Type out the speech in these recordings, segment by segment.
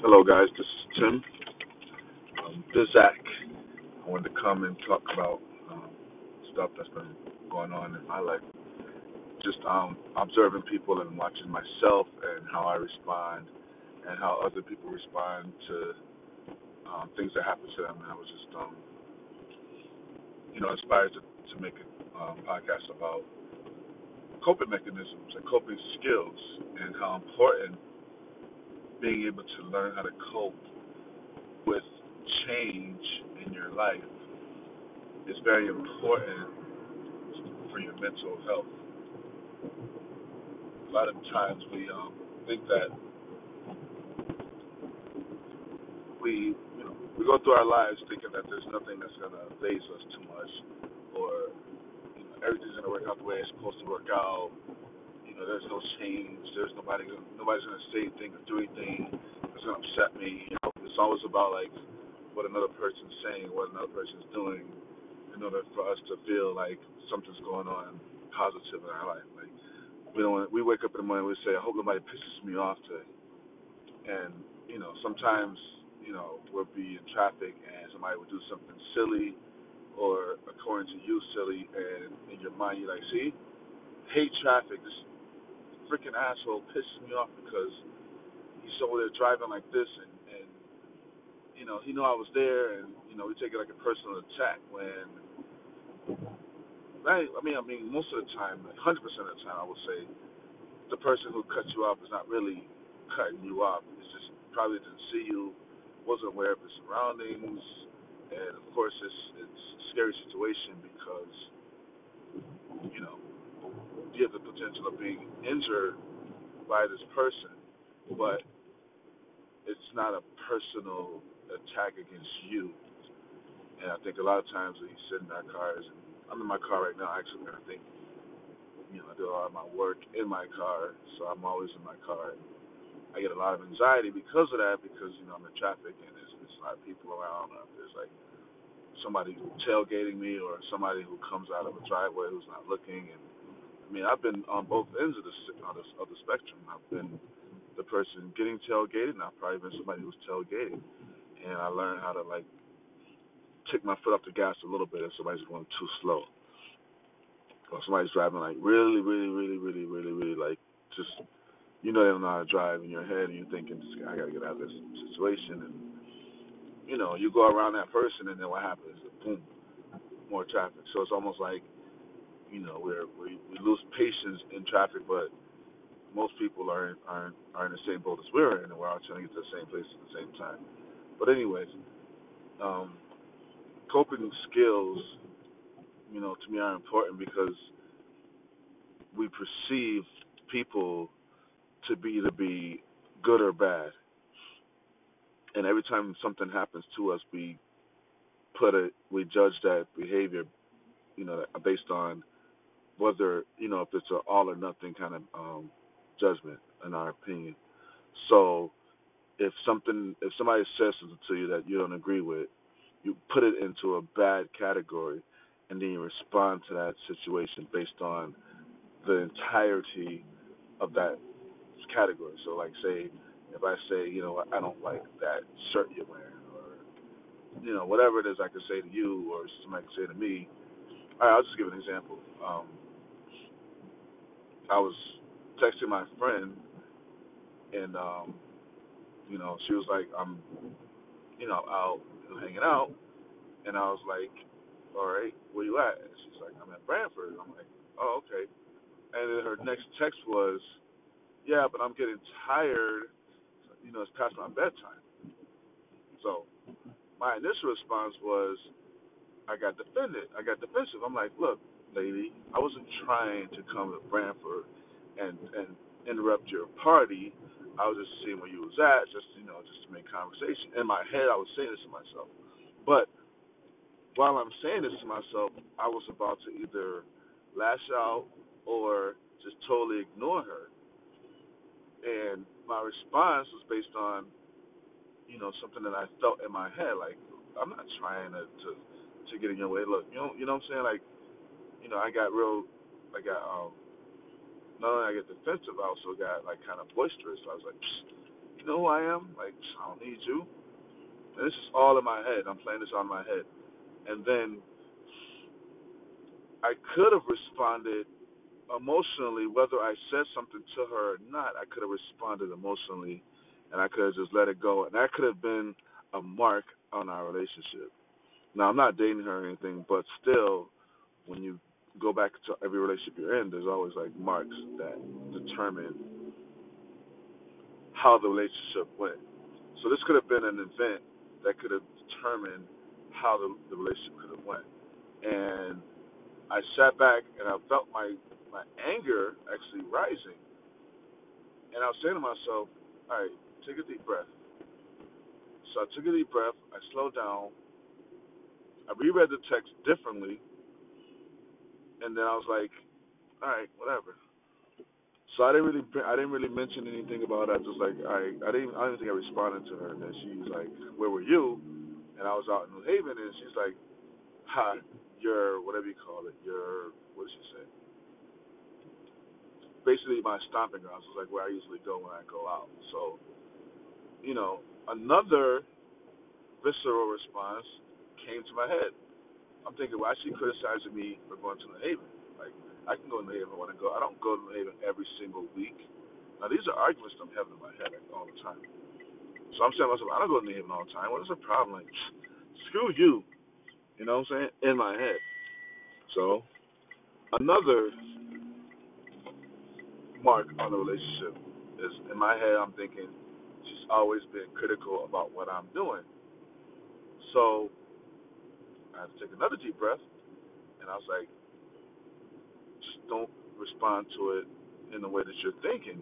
Hello, guys. This is Tim um, Zach. I wanted to come and talk about um, stuff that's been going on in my life. Just um, observing people and watching myself and how I respond and how other people respond to um, things that happen to them. And I was just, um, you know, inspired to, to make a um, podcast about coping mechanisms and coping skills and how important being able to learn how to cope with change in your life is very important for your mental health. A lot of times we um, think that we, you know, we go through our lives thinking that there's nothing that's gonna faze us too much, or you know, everything's gonna work out the way it's supposed to work out. Know, there's no change. There's nobody. Nobody's gonna say anything or do anything that's gonna upset me. You know, it's always about like what another person's saying, what another person's doing, in order for us to feel like something's going on positive in our life. Like we don't. Want, we wake up in the morning, we say, I hope nobody pisses me off today. And you know, sometimes you know we'll be in traffic and somebody will do something silly, or according to you, silly, and in your mind you're like, see, hate traffic. This freaking asshole pisses me off because he's over there driving like this, and and you know he knew I was there, and you know we take it like a personal attack when. I, I mean, I mean, most of the time, like 100% of the time, I would say the person who cut you off is not really cutting you off. It's just probably didn't see you, wasn't aware of the surroundings, and of course it's it's a scary situation because you know you have the potential of being injured by this person, but it's not a personal attack against you. And I think a lot of times we sit in our cars, and I'm in my car right now actually, I think you know I do a lot of my work in my car, so I'm always in my car. I get a lot of anxiety because of that because you know I'm in traffic and there's, there's a lot of people around. Or there's like somebody tailgating me or somebody who comes out of a driveway who's not looking. And I mean I've been on both ends of the of the, spectrum. I've been the person getting tailgated, and I've probably been somebody who's tailgating. And I learned how to like take my foot off the gas a little bit if somebody's going too slow. Or somebody's driving like really, really, really, really, really, really like just you know they don't know how to drive in your head, and you're thinking, I got to get out of this situation, and you know you go around that person, and then what happens? Boom, more traffic. So it's almost like you know we're we, we lose patience in traffic, but most people are are are in the same boat as we're in, and we're all trying to get to the same place at the same time. But anyways, um, coping skills, you know, to me are important because we perceive people to be to be good or bad. And every time something happens to us, we put it, we judge that behavior, you know, based on whether, you know, if it's an all or nothing kind of um, judgment, in our opinion. So if something, if somebody says something to you that you don't agree with, you put it into a bad category, and then you respond to that situation based on the entirety of that category. So, like, say, if I say, you know, I don't like that shirt you're wearing, or you know, whatever it is I could say to you, or somebody could say to me. All right, I'll just give an example. Um, I was texting my friend, and um, you know, she was like, "I'm, you know, out hanging out," and I was like, "All right, where you at?" And she's like, "I'm at Branford." I'm like, "Oh, okay." And then her next text was, "Yeah, but I'm getting tired. You know, it's past my bedtime." So my initial response was, I got defended. I got defensive. I'm like, "Look, lady, I wasn't trying to come to Branford and and interrupt your party. I was just seeing where you was at, just you know, just to make conversation. In my head, I was saying this to myself, but while I'm saying this to myself, I was about to either lash out or just totally ignore her. And my response was based on, you know, something that I felt in my head. Like, I'm not trying to to, to get in your way. Look, you know, you know what I'm saying? Like, you know, I got real, I got um, not only I get defensive, I also got like kind of boisterous. I was like, you know who I am? Like, I don't need you. And this is all in my head. I'm playing this on my head. And then I could have responded emotionally, whether I said something to her or not, I could have responded emotionally and I could have just let it go. And that could have been a mark on our relationship. Now, I'm not dating her or anything, but still, when you go back to every relationship you're in, there's always like marks that determine how the relationship went. So this could have been an event that could have determined how the, the relationship could have went. And I sat back and I felt my my anger actually rising. And I was saying to myself, all right, take a deep breath. So I took a deep breath. I slowed down. I reread the text differently. And then I was like, all right, whatever. So I didn't really I didn't really mention anything about it. I just like I I didn't I didn't think I responded to her. And then she was like, where were you? And I was out in New Haven, and she's like, hi, your whatever you call it, your what did she say? basically my stomping grounds was like where I usually go when I go out. So, you know, another visceral response came to my head. I'm thinking, why she criticizing me for going to New Haven? Like, I can go to New Haven when I go. I don't go to New Haven every single week. Now, these are arguments I'm having in my head like, all the time. So I'm saying to myself, I don't go to New Haven all the time. What is the problem? Like, screw you. You know what I'm saying? In my head. So, another mark on the relationship is in my head I'm thinking she's always been critical about what I'm doing. So I had to take another deep breath and I was like, just don't respond to it in the way that you're thinking.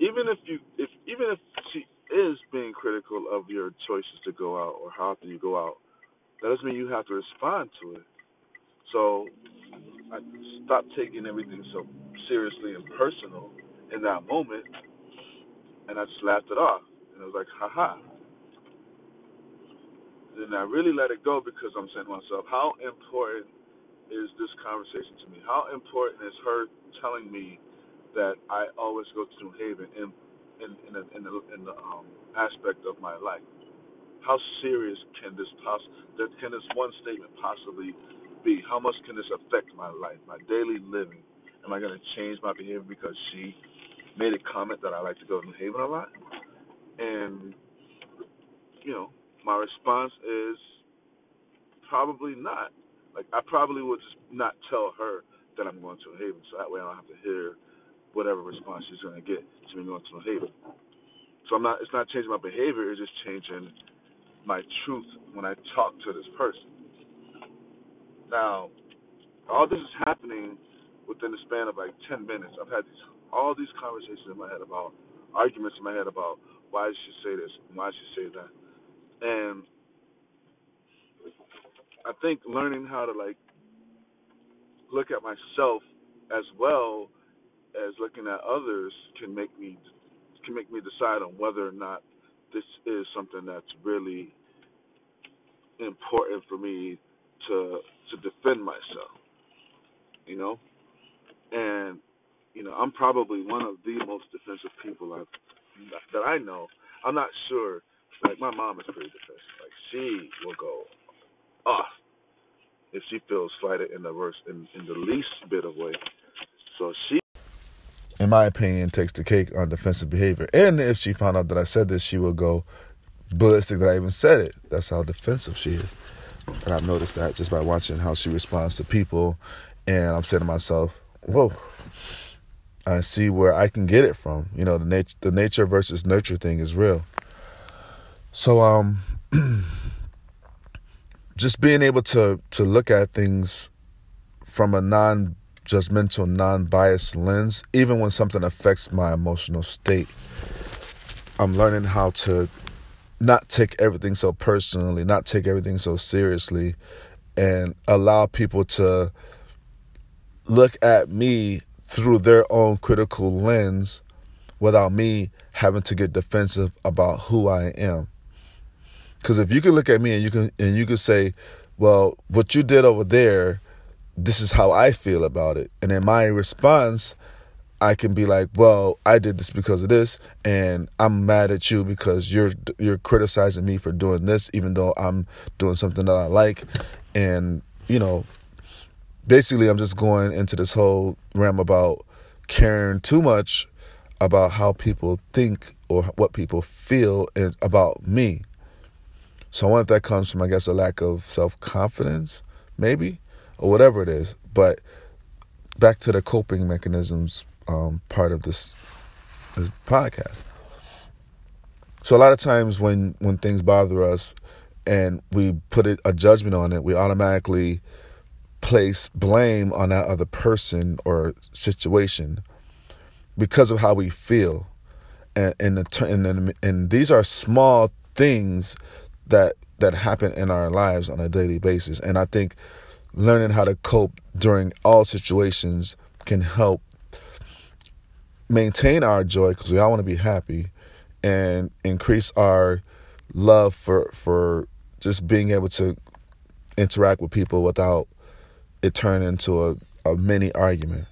Even if you if even if she is being critical of your choices to go out or how often you go out, that doesn't mean you have to respond to it. So I stopped taking everything so seriously and personal in that moment, and I just laughed it off. And it was like, haha. Then I really let it go because I'm saying to myself, how important is this conversation to me? How important is her telling me that I always go to New Haven in in in, the, in in the um, aspect of my life? How serious can this poss can this one statement possibly be? How much can this affect my life, my daily living? Am I going to change my behavior because she made a comment that I like to go to New Haven a lot? And, you know, my response is probably not. Like, I probably would just not tell her that I'm going to New Haven, so that way I don't have to hear whatever response she's going to get to me going to New Haven. So I'm not. It's not changing my behavior. It's just changing my truth when I talk to this person. Now, all this is happening within the span of like 10 minutes. I've had these all these conversations in my head about arguments in my head about why she say this why she say that. And I think learning how to like look at myself as well as looking at others can make me can make me decide on whether or not this is something that's really important for me to to defend myself. You know? and you know I'm probably one of the most defensive people I've that I know. I'm not sure. Like my mom is pretty defensive. Like she will go off if she feels slighted in the worst in, in the least bit of way. So she in my opinion, takes the cake on defensive behavior. And if she found out that I said this, she will go ballistic that I even said it. That's how defensive she is. And I've noticed that just by watching how she responds to people. And I'm saying to myself, whoa, I see where I can get it from. You know, the nature the nature versus nurture thing is real. So um just being able to to look at things from a non judgmental, non biased lens, even when something affects my emotional state. I'm learning how to not take everything so personally, not take everything so seriously, and allow people to look at me through their own critical lens without me having to get defensive about who I am. Cuz if you can look at me and you can and you can say, "Well, what you did over there, this is how I feel about it." And in my response, I can be like, well, I did this because of this, and I'm mad at you because you're you're criticizing me for doing this, even though I'm doing something that I like, and you know, basically, I'm just going into this whole realm about caring too much about how people think or what people feel about me. So I wonder if that comes from, I guess, a lack of self confidence, maybe, or whatever it is. But back to the coping mechanisms um, part of this this podcast. So a lot of times when when things bother us and we put it, a judgment on it, we automatically place blame on that other person or situation because of how we feel. And and, the, and, and these are small things that that happen in our lives on a daily basis. And I think learning how to cope during all situations can help maintain our joy because we all want to be happy and increase our love for for just being able to interact with people without it turning into a, a mini argument.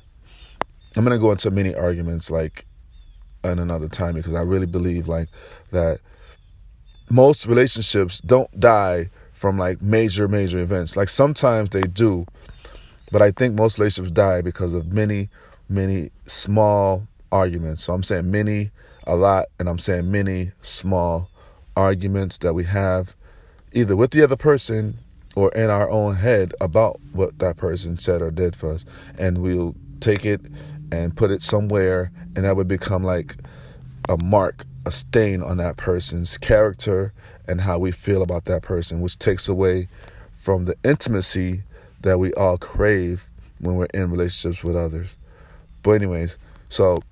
I'm gonna go into mini arguments like in another time because I really believe like that most relationships don't die from like major major events. Like sometimes they do, but I think most relationships die because of many many small arguments. So I'm saying many a lot and I'm saying many small arguments that we have either with the other person or in our own head about what that person said or did for us and we'll take it and put it somewhere and that would become like a mark a stain on that person's character and how we feel about that person, which takes away from the intimacy that we all crave when we're in relationships with others. But, anyways, so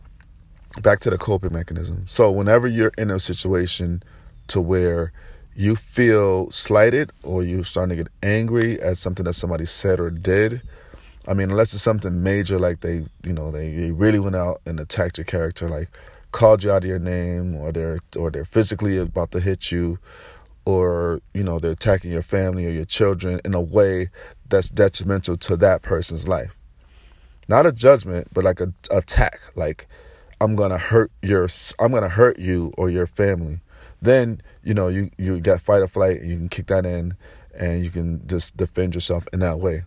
back to the coping mechanism. So, whenever you're in a situation to where you feel slighted or you're starting to get angry at something that somebody said or did, I mean, unless it's something major like they, you know, they really went out and attacked your character, like called you out of your name or they're or they're physically about to hit you or you know they're attacking your family or your children in a way that's detrimental to that person's life. Not a judgment but like a attack. Like i'm gonna hurt your i'm gonna hurt you or your family. Then you know you you got fight or flight and you can kick that in and you can just defend yourself in that way.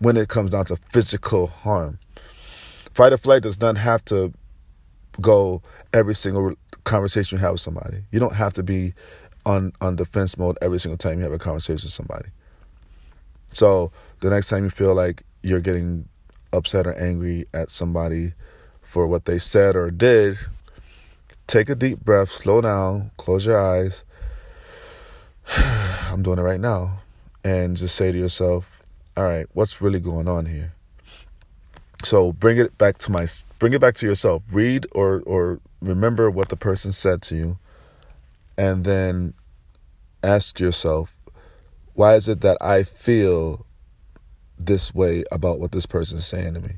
When it comes down to physical harm. Fight or flight does not have to go every single conversation you have with somebody. You don't have to be on on defense mode every single time you have a conversation with somebody. So the next time you feel like you're getting upset or angry at somebody for what they said or did, take a deep breath, slow down, close your eyes. I'm doing it right now. And just say to yourself, all right, what's really going on here? So bring it back to my bring it back to yourself. Read or or remember what the person said to you and then ask yourself why is it that I feel this way about what this person is saying to me?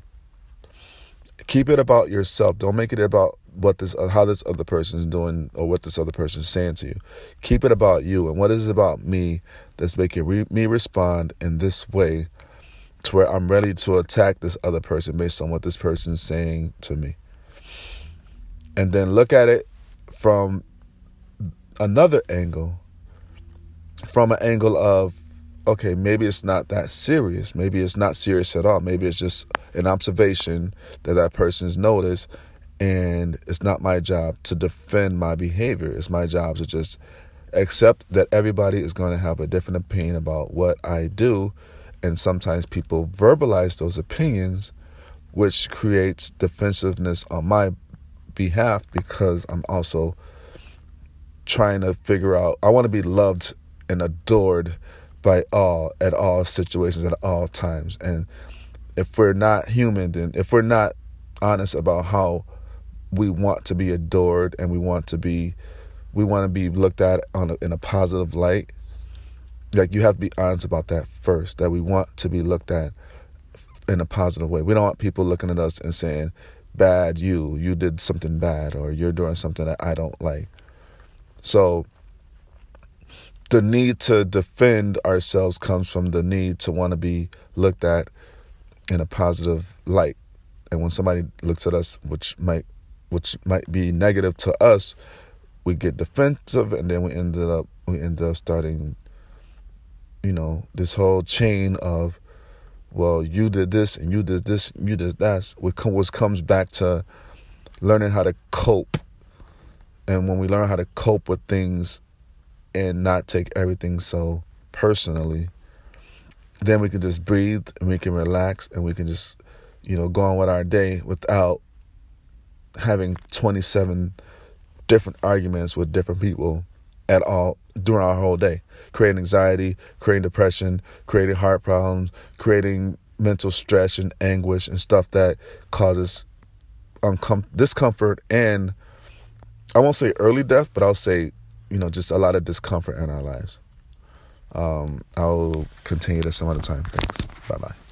Keep it about yourself. Don't make it about what this how this other person is doing or what this other person is saying to you. Keep it about you and what is it about me that's making re- me respond in this way to where I'm ready to attack this other person based on what this person's saying to me. And then look at it from another angle, from an angle of, okay, maybe it's not that serious. Maybe it's not serious at all. Maybe it's just an observation that that person's noticed. And it's not my job to defend my behavior. It's my job to just accept that everybody is going to have a different opinion about what I do and sometimes people verbalize those opinions, which creates defensiveness on my behalf because I'm also trying to figure out, I want to be loved and adored by all at all situations at all times. And if we're not human, then if we're not honest about how we want to be adored and we want to be we want to be looked at on a, in a positive light like you have to be honest about that first that we want to be looked at in a positive way. We don't want people looking at us and saying bad you you did something bad or you're doing something that i don't like. So the need to defend ourselves comes from the need to want to be looked at in a positive light. And when somebody looks at us, which might which might be negative to us, we get defensive, and then we ended up we end up starting, you know, this whole chain of, well, you did this and you did this, and you did that, which comes back to learning how to cope. And when we learn how to cope with things and not take everything so personally, then we can just breathe and we can relax and we can just, you know, go on with our day without having 27 different arguments with different people at all during our whole day, creating anxiety, creating depression, creating heart problems, creating mental stress and anguish and stuff that causes uncom- discomfort and I won't say early death, but I'll say, you know, just a lot of discomfort in our lives. Um, I'll continue this some other time. Thanks. Bye bye.